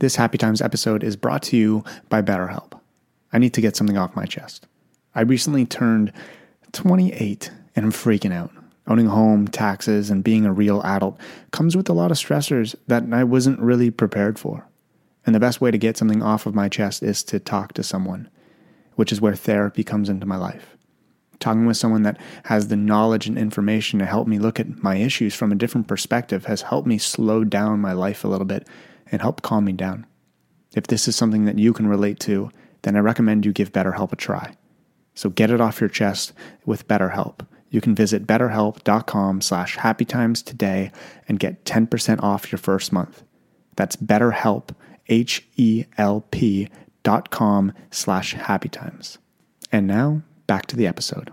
This Happy Times episode is brought to you by BetterHelp. I need to get something off my chest. I recently turned 28 and I'm freaking out. Owning a home, taxes, and being a real adult comes with a lot of stressors that I wasn't really prepared for. And the best way to get something off of my chest is to talk to someone, which is where therapy comes into my life. Talking with someone that has the knowledge and information to help me look at my issues from a different perspective has helped me slow down my life a little bit and help calm me down. If this is something that you can relate to, then I recommend you give BetterHelp a try. So get it off your chest with BetterHelp. You can visit betterhelp.com slash happytimes today and get 10% off your first month. That's betterhelp, H-E-L-P dot com slash happytimes. And now, back to the episode.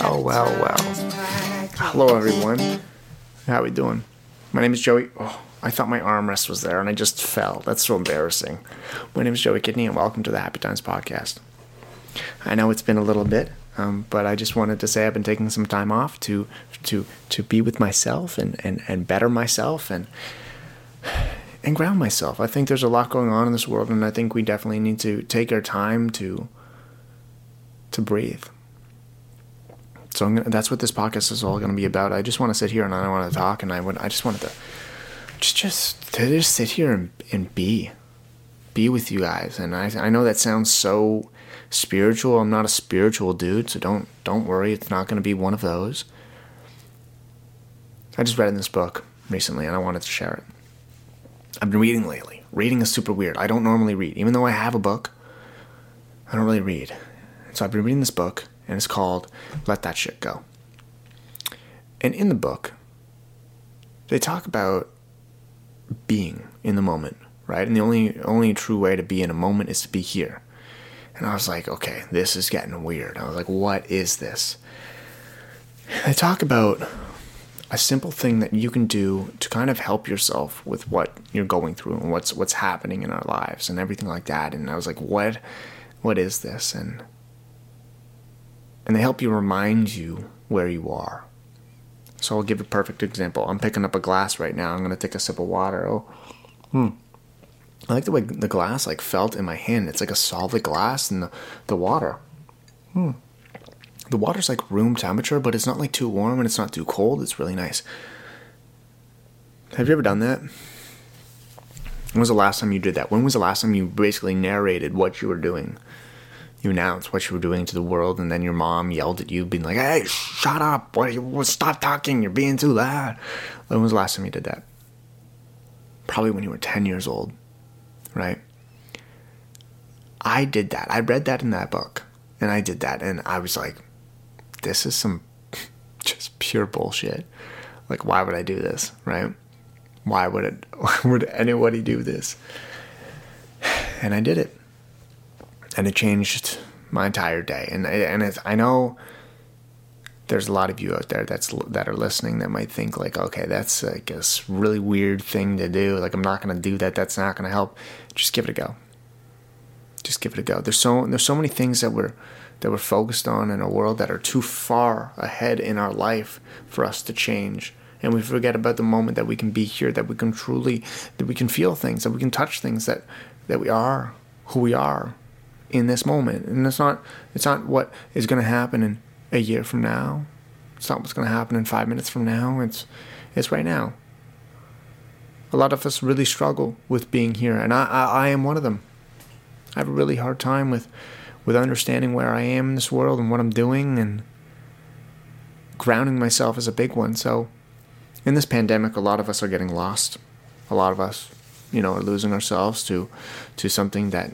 Well, well, well. Hello, everyone. How we doing? My name is Joey. Oh, I thought my armrest was there and I just fell. That's so embarrassing. My name is Joey Kidney and welcome to the Happy Times podcast. I know it's been a little bit, um, but I just wanted to say I've been taking some time off to to to be with myself and and and better myself and and ground myself. I think there's a lot going on in this world, and I think we definitely need to take our time to to breathe. So gonna, that's what this podcast is all going to be about. I just want to sit here and I don't want to talk, and I would I just wanted to just just to just sit here and, and be be with you guys. And I I know that sounds so spiritual. I'm not a spiritual dude, so don't don't worry. It's not going to be one of those. I just read in this book recently, and I wanted to share it. I've been reading lately. Reading is super weird. I don't normally read, even though I have a book. I don't really read. So I've been reading this book, and it's called Let That Shit Go. And in the book, they talk about being in the moment, right? And the only only true way to be in a moment is to be here. And I was like, okay, this is getting weird. I was like, what is this? They talk about a simple thing that you can do to kind of help yourself with what you're going through and what's what's happening in our lives and everything like that. And I was like, what what is this? And and they help you remind you where you are. So I'll give a perfect example. I'm picking up a glass right now. I'm gonna take a sip of water. Oh, hmm. I like the way the glass like felt in my hand. It's like a solid glass, and the the water. Hmm. The water's like room temperature, but it's not like too warm and it's not too cold. It's really nice. Have you ever done that? When was the last time you did that? When was the last time you basically narrated what you were doing? You announced what you were doing to the world, and then your mom yelled at you, being like, "Hey, shut up! Stop talking! You're being too loud." When was the last time you did that? Probably when you were ten years old, right? I did that. I read that in that book, and I did that, and I was like, "This is some just pure bullshit. Like, why would I do this, right? Why would it? Why would anybody do this?" And I did it and it changed my entire day. And and I know there's a lot of you out there that's that are listening that might think like, okay, that's like a really weird thing to do. Like I'm not gonna do that. That's not gonna help. Just give it a go. Just give it a go. There's so there's so many things that we're that we're focused on in a world that are too far ahead in our life for us to change. And we forget about the moment that we can be here, that we can truly, that we can feel things, that we can touch things, that that we are who we are, in this moment. And it's not it's not what is going to happen in a year from now. It's not what's going to happen in 5 minutes from now. It's it's right now. A lot of us really struggle with being here, and I, I, I am one of them. I have a really hard time with with understanding where I am in this world and what I'm doing and grounding myself is a big one. So in this pandemic, a lot of us are getting lost. A lot of us. You know, losing ourselves to to something that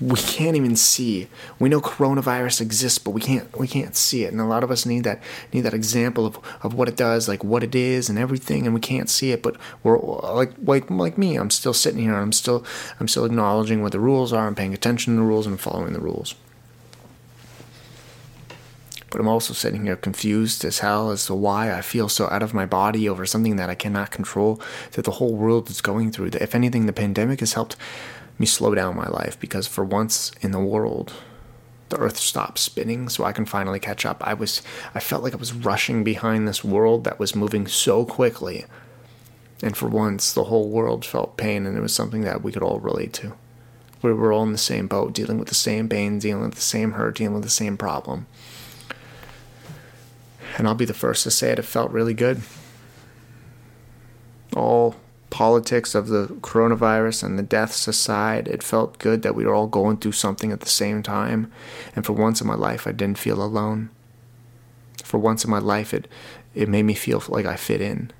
we can't even see. We know coronavirus exists, but we can't we can't see it. And a lot of us need that need that example of, of what it does, like what it is and everything, and we can't see it. But we're like like like me, I'm still sitting here. I'm still I'm still acknowledging what the rules are. I'm paying attention to the rules and following the rules. But I'm also sitting here confused as hell as to why I feel so out of my body over something that I cannot control, that the whole world is going through. If anything, the pandemic has helped me slow down my life because for once in the world, the earth stopped spinning so I can finally catch up. I was I felt like I was rushing behind this world that was moving so quickly. And for once the whole world felt pain and it was something that we could all relate to. We were all in the same boat, dealing with the same pain, dealing with the same hurt, dealing with the same problem. And I'll be the first to say it, it felt really good. All politics of the coronavirus and the deaths aside, it felt good that we were all going through something at the same time. And for once in my life, I didn't feel alone. For once in my life, it, it made me feel like I fit in.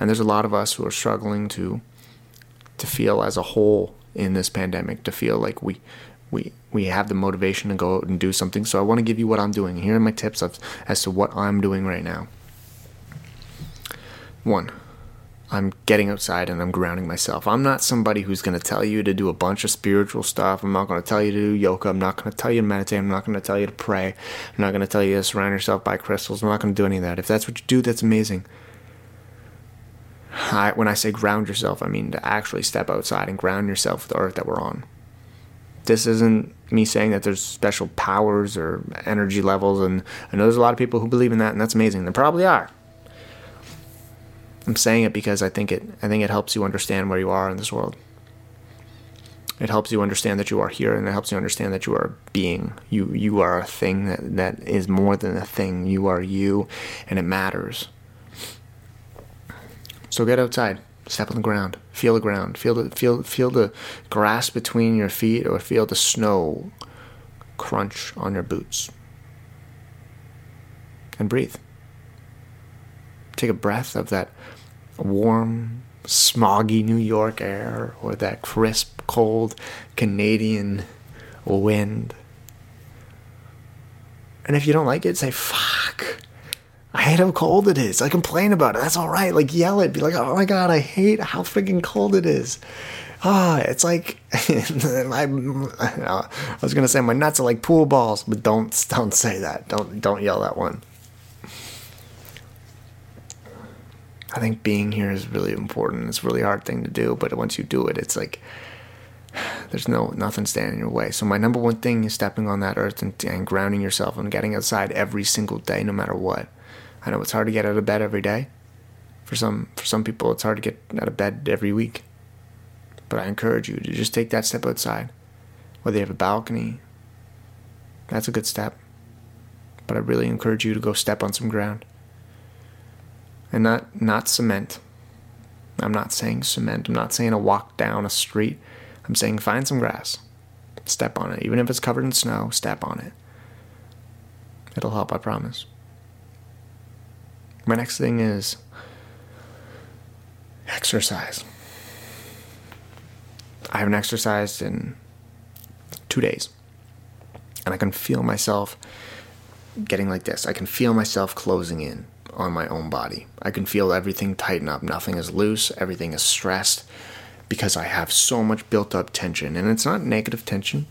And there's a lot of us who are struggling to to feel as a whole in this pandemic, to feel like we we we have the motivation to go out and do something. So I want to give you what I'm doing. Here are my tips of, as to what I'm doing right now. One, I'm getting outside and I'm grounding myself. I'm not somebody who's going to tell you to do a bunch of spiritual stuff. I'm not going to tell you to do yoga. I'm not going to tell you to meditate. I'm not going to tell you to pray. I'm not going to tell you to surround yourself by crystals. I'm not going to do any of that. If that's what you do, that's amazing. I, when I say ground yourself, I mean to actually step outside and ground yourself with the earth that we're on. This isn't me saying that there's special powers or energy levels, and I know there's a lot of people who believe in that, and that's amazing. There probably are. I'm saying it because I think it I think it helps you understand where you are in this world. It helps you understand that you are here and it helps you understand that you are a being. You you are a thing that, that is more than a thing. You are you and it matters. So get outside. Step on the ground. Feel the ground. Feel the feel feel the grass between your feet or feel the snow crunch on your boots. And breathe. Take a breath of that warm, smoggy New York air or that crisp, cold Canadian wind. And if you don't like it, say, fuck. I hate how cold it is. I complain about it. That's all right. Like, yell it. Be like, oh my God, I hate how freaking cold it is. Ah, it's like I, I was gonna say my nuts are like pool balls, but don't don't say that. Don't don't yell that one. I think being here is really important. It's a really hard thing to do, but once you do it, it's like there's no nothing standing in your way. So my number one thing is stepping on that earth and, and grounding yourself and getting outside every single day, no matter what. I know it's hard to get out of bed every day. For some for some people, it's hard to get out of bed every week. But I encourage you to just take that step outside. Whether you have a balcony, that's a good step. But I really encourage you to go step on some ground and not not cement. I'm not saying cement. I'm not saying a walk down a street. I'm saying find some grass. Step on it. Even if it's covered in snow, step on it. It'll help, I promise. My next thing is exercise. I haven't exercised in two days. And I can feel myself getting like this. I can feel myself closing in on my own body. I can feel everything tighten up. Nothing is loose, everything is stressed because I have so much built up tension. And it's not negative tension,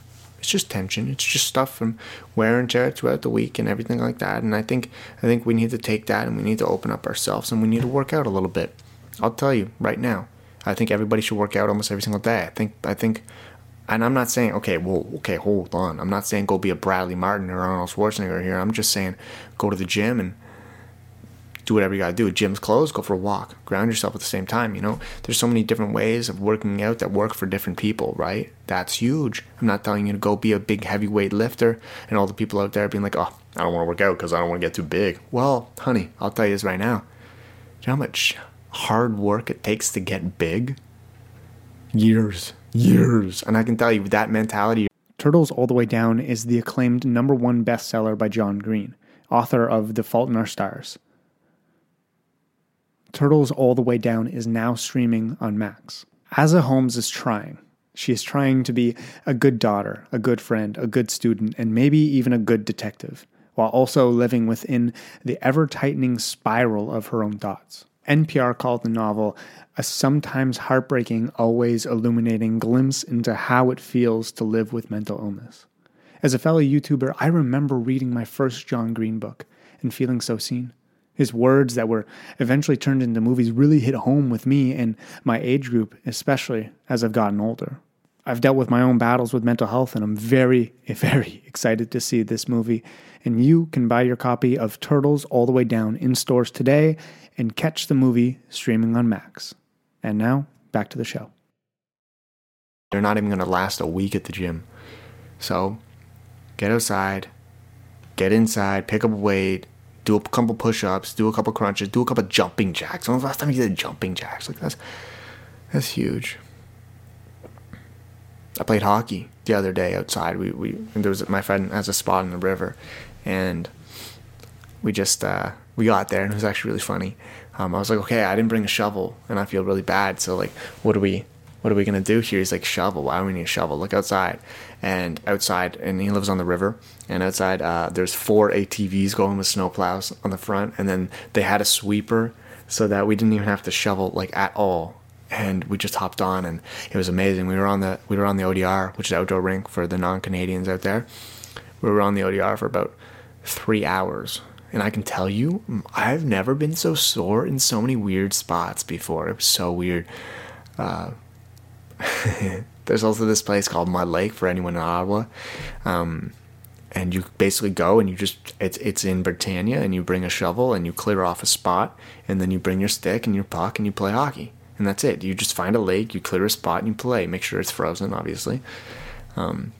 it's just tension. It's just stuff from wear and tear throughout the week and everything like that. And I think I think we need to take that and we need to open up ourselves and we need to work out a little bit. I'll tell you right now. I think everybody should work out almost every single day. I think I think and I'm not saying okay, well, okay, hold on. I'm not saying go be a Bradley Martin or Arnold Schwarzenegger here. I'm just saying go to the gym and do whatever you got to do. Gym's closed, go for a walk. Ground yourself at the same time, you know? There's so many different ways of working out that work for different people, right? That's huge. I'm not telling you to go be a big heavyweight lifter and all the people out there being like, oh, I don't want to work out because I don't want to get too big. Well, honey, I'll tell you this right now. Do you know how much hard work it takes to get big? Years. Years. And I can tell you, that mentality. Turtles All the Way Down is the acclaimed number one bestseller by John Green, author of The Fault in Our Stars. Turtles All the Way Down is now streaming on Max. Aza Holmes is trying. She is trying to be a good daughter, a good friend, a good student, and maybe even a good detective, while also living within the ever tightening spiral of her own thoughts. NPR called the novel a sometimes heartbreaking, always illuminating glimpse into how it feels to live with mental illness. As a fellow YouTuber, I remember reading my first John Green book and feeling so seen. His words that were eventually turned into movies really hit home with me and my age group, especially as I've gotten older. I've dealt with my own battles with mental health, and I'm very, very excited to see this movie. And you can buy your copy of Turtles All the Way Down in stores today and catch the movie streaming on Max. And now, back to the show. They're not even going to last a week at the gym. So, get outside, get inside, pick up a weight, do a couple push-ups, do a couple crunches, do a couple jumping jacks. When was the last time you did jumping jacks? Like that's that's huge. I played hockey the other day outside. We we there was my friend has a spot in the river, and we just uh, we got there and it was actually really funny. Um, I was like, okay, I didn't bring a shovel, and I feel really bad. So like, what are we? What are we gonna do here? He's like, shovel. Why do we need a shovel? Look outside, and outside, and he lives on the river. And outside, uh, there's four ATVs going with snowplows on the front, and then they had a sweeper so that we didn't even have to shovel like at all. And we just hopped on, and it was amazing. We were on the we were on the ODR, which is outdoor rink for the non-Canadians out there. We were on the ODR for about three hours, and I can tell you, I've never been so sore in so many weird spots before. It was so weird. Uh, there's also this place called Mud Lake for anyone in Ottawa. Um, and you basically go and you just it's it's in Britannia and you bring a shovel and you clear off a spot and then you bring your stick and your puck and you play hockey and that's it. You just find a lake, you clear a spot and you play. Make sure it's frozen, obviously. Um,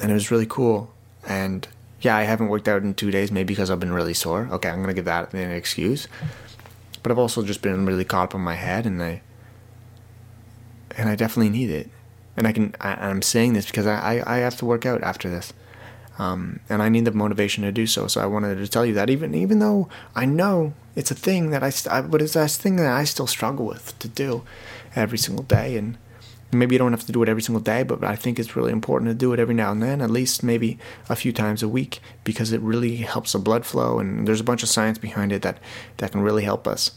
and it was really cool. And yeah, I haven't worked out in two days, maybe because I've been really sore. Okay, I'm gonna give that an excuse. But I've also just been really caught up in my head, and I and I definitely need it. And I can I, am saying this because I, I, I have to work out after this. Um, and I need the motivation to do so. So I wanted to tell you that even even though I know it's a thing that I, but it's a thing that I still struggle with to do every single day. And maybe you don't have to do it every single day, but I think it's really important to do it every now and then, at least maybe a few times a week, because it really helps the blood flow. And there's a bunch of science behind it that that can really help us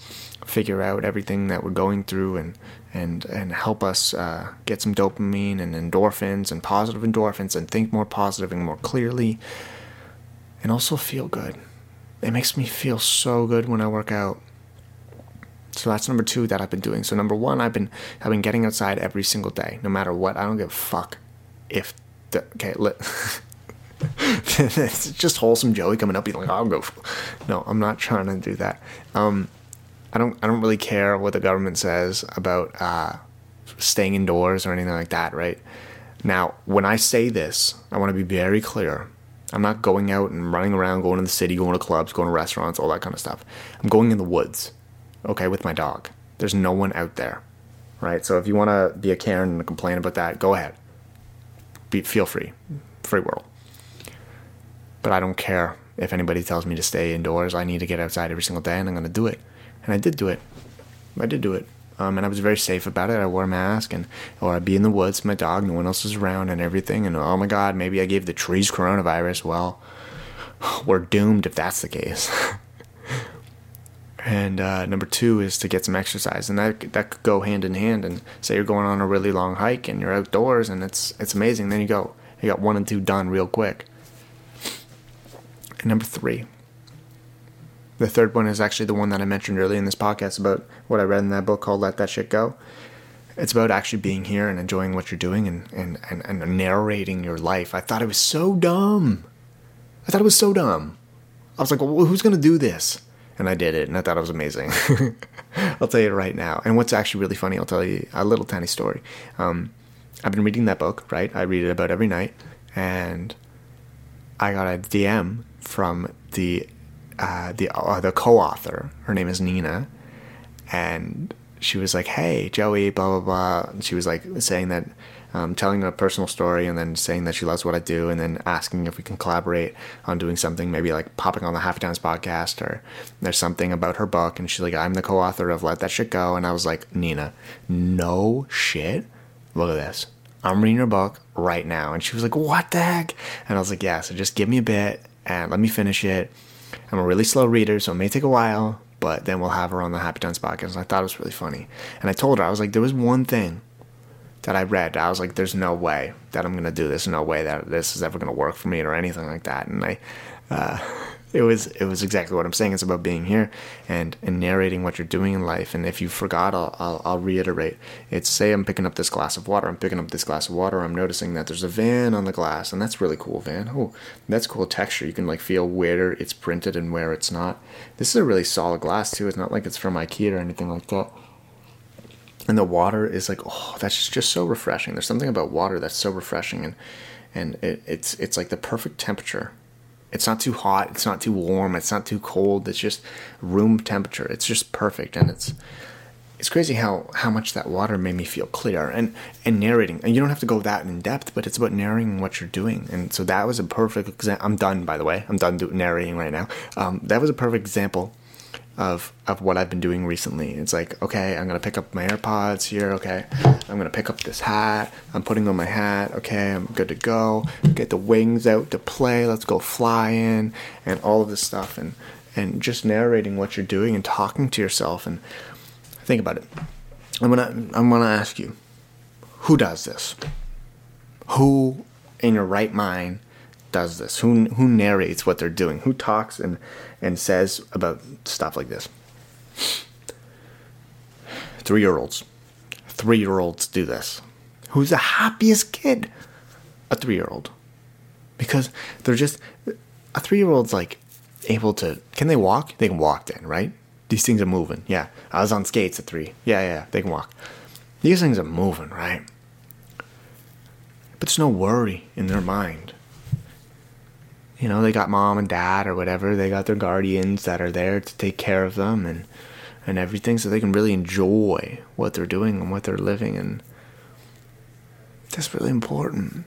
figure out everything that we're going through and and and help us uh, get some dopamine and endorphins and positive endorphins and think more positive and more clearly and also feel good it makes me feel so good when i work out so that's number two that i've been doing so number one i've been i've been getting outside every single day no matter what i don't give a fuck if the okay it's just wholesome joey coming up being like i'll go no i'm not trying to do that um I don't I don't really care what the government says about uh, staying indoors or anything like that, right? Now, when I say this, I want to be very clear. I'm not going out and running around, going to the city, going to clubs, going to restaurants, all that kind of stuff. I'm going in the woods, okay, with my dog. There's no one out there, right? So if you want to be a Karen and complain about that, go ahead. Be, feel free. Free world. But I don't care if anybody tells me to stay indoors. I need to get outside every single day, and I'm going to do it and I did do it. I did do it. Um, and I was very safe about it. I wore a mask, and or I'd be in the woods, my dog, no one else was around, and everything. And oh my God, maybe I gave the trees coronavirus. Well, we're doomed if that's the case. and uh, number two is to get some exercise, and that that could go hand in hand. And say you're going on a really long hike, and you're outdoors, and it's it's amazing. Then you go, you got one and two done real quick. And number three, the third one is actually the one that I mentioned earlier in this podcast about what I read in that book called Let That Shit Go. It's about actually being here and enjoying what you're doing and, and, and, and narrating your life. I thought it was so dumb. I thought it was so dumb. I was like, well, who's going to do this? And I did it, and I thought it was amazing. I'll tell you right now. And what's actually really funny, I'll tell you a little tiny story. Um, I've been reading that book, right? I read it about every night, and I got a DM from the uh, the uh, the co-author. Her name is Nina, and she was like, "Hey, Joey, blah blah blah." And she was like saying that, um, telling a personal story, and then saying that she loves what I do, and then asking if we can collaborate on doing something, maybe like popping on the Happy Times podcast, or there's something about her book, and she's like, "I'm the co-author of Let That Shit Go," and I was like, "Nina, no shit, look at this." I'm reading her book right now. And she was like, What the heck? And I was like, Yeah, so just give me a bit and let me finish it. I'm a really slow reader, so it may take a while, but then we'll have her on the Happy Times podcast. And I thought it was really funny. And I told her, I was like, There was one thing that I read. I was like, There's no way that I'm going to do this. No way that this is ever going to work for me or anything like that. And I, uh, it was it was exactly what I'm saying. It's about being here and, and narrating what you're doing in life. And if you forgot, I'll, I'll, I'll reiterate. It's say I'm picking up this glass of water. I'm picking up this glass of water. I'm noticing that there's a van on the glass, and that's really cool. Van. Oh, that's cool texture. You can like feel where it's printed and where it's not. This is a really solid glass too. It's not like it's from IKEA or anything like that. And the water is like, oh, that's just so refreshing. There's something about water that's so refreshing, and and it, it's it's like the perfect temperature it's not too hot, it's not too warm, it's not too cold. It's just room temperature. It's just perfect and it's it's crazy how how much that water made me feel clear and and narrating. And you don't have to go that in depth, but it's about narrating what you're doing. And so that was a perfect example. I'm done by the way. I'm done do- narrating right now. Um, that was a perfect example of of what I've been doing recently. It's like, okay, I'm gonna pick up my AirPods here. Okay, I'm gonna pick up this hat. I'm putting on my hat. Okay, I'm good to go. Get the wings out to play. Let's go fly in and all of this stuff and and just narrating what you're doing and talking to yourself and think about it. I'm gonna I'm gonna ask you, who does this? Who in your right mind does this? Who who narrates what they're doing? Who talks and and says about stuff like this? Three year olds. Three year olds do this. Who's the happiest kid? A three year old. Because they're just a three year old's like able to can they walk? They can walk then, right? These things are moving. Yeah. I was on skates at three. Yeah, yeah, they can walk. These things are moving, right? But there's no worry in their mind you know, they got mom and dad or whatever. They got their guardians that are there to take care of them and and everything, so they can really enjoy what they're doing and what they're living, and that's really important.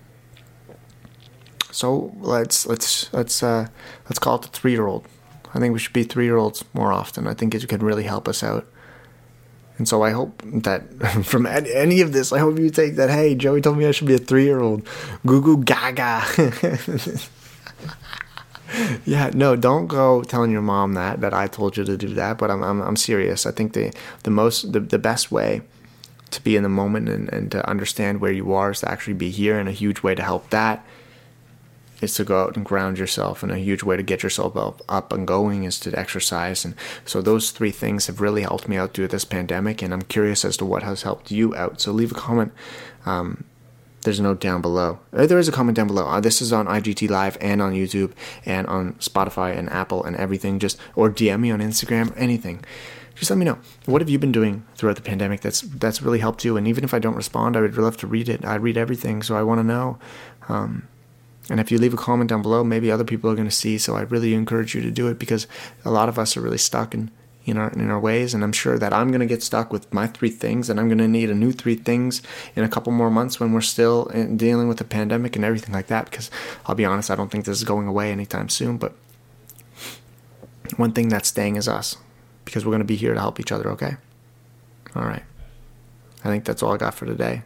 So let's let's let's uh, let's call it the three year old. I think we should be three year olds more often. I think it could really help us out. And so I hope that from any of this, I hope you take that. Hey, Joey told me I should be a three year old. Goo goo gaga. yeah, no, don't go telling your mom that that I told you to do that. But I'm I'm, I'm serious. I think the the most the, the best way to be in the moment and, and to understand where you are is to actually be here. And a huge way to help that is to go out and ground yourself. And a huge way to get yourself up, up and going is to exercise. And so those three things have really helped me out through this pandemic. And I'm curious as to what has helped you out. So leave a comment. Um, there's a note down below. Uh, there is a comment down below. Uh, this is on IGT Live and on YouTube and on Spotify and Apple and everything. Just or DM me on Instagram, anything. Just let me know. What have you been doing throughout the pandemic that's that's really helped you? And even if I don't respond, I would love to read it. I read everything, so I want to know. Um, and if you leave a comment down below, maybe other people are going to see. So I really encourage you to do it because a lot of us are really stuck in in our in our ways and i'm sure that i'm going to get stuck with my three things and i'm going to need a new three things in a couple more months when we're still eh, dealing with the pandemic and everything like that because i'll be honest i don't think this is going away anytime soon but one thing that's staying is us because we're going to be here to help each other okay all right i think that's all i got for today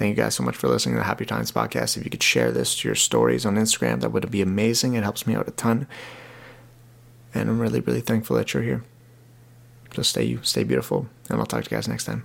Thank you guys so much for listening to the Happy Times podcast. If you could share this to your stories on Instagram, that would be amazing. It helps me out a ton. And I'm really, really thankful that you're here. So stay, you, stay beautiful, and I'll talk to you guys next time.